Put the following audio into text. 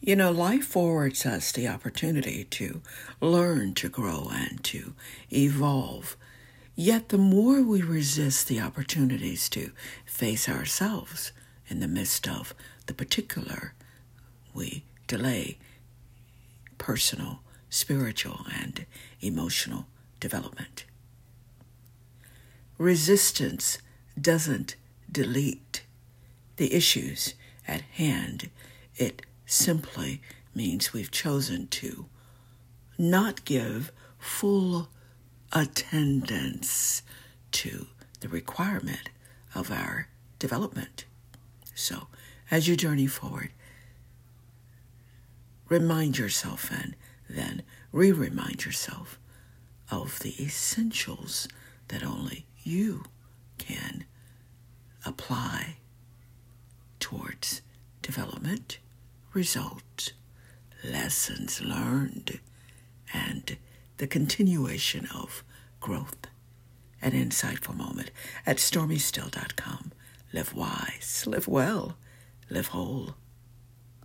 You know, life forwards us the opportunity to learn, to grow, and to evolve. Yet, the more we resist the opportunities to face ourselves in the midst of the particular, we delay personal, spiritual, and emotional development. Resistance doesn't delete the issues at hand, it simply means we've chosen to not give full attendance to the requirement of our development. So, as you journey forward, remind yourself and then re remind yourself of the essentials that only you can apply towards development results, lessons learned, and the continuation of growth. An insightful moment at stormiesteele.com. Live wise, live well, live whole.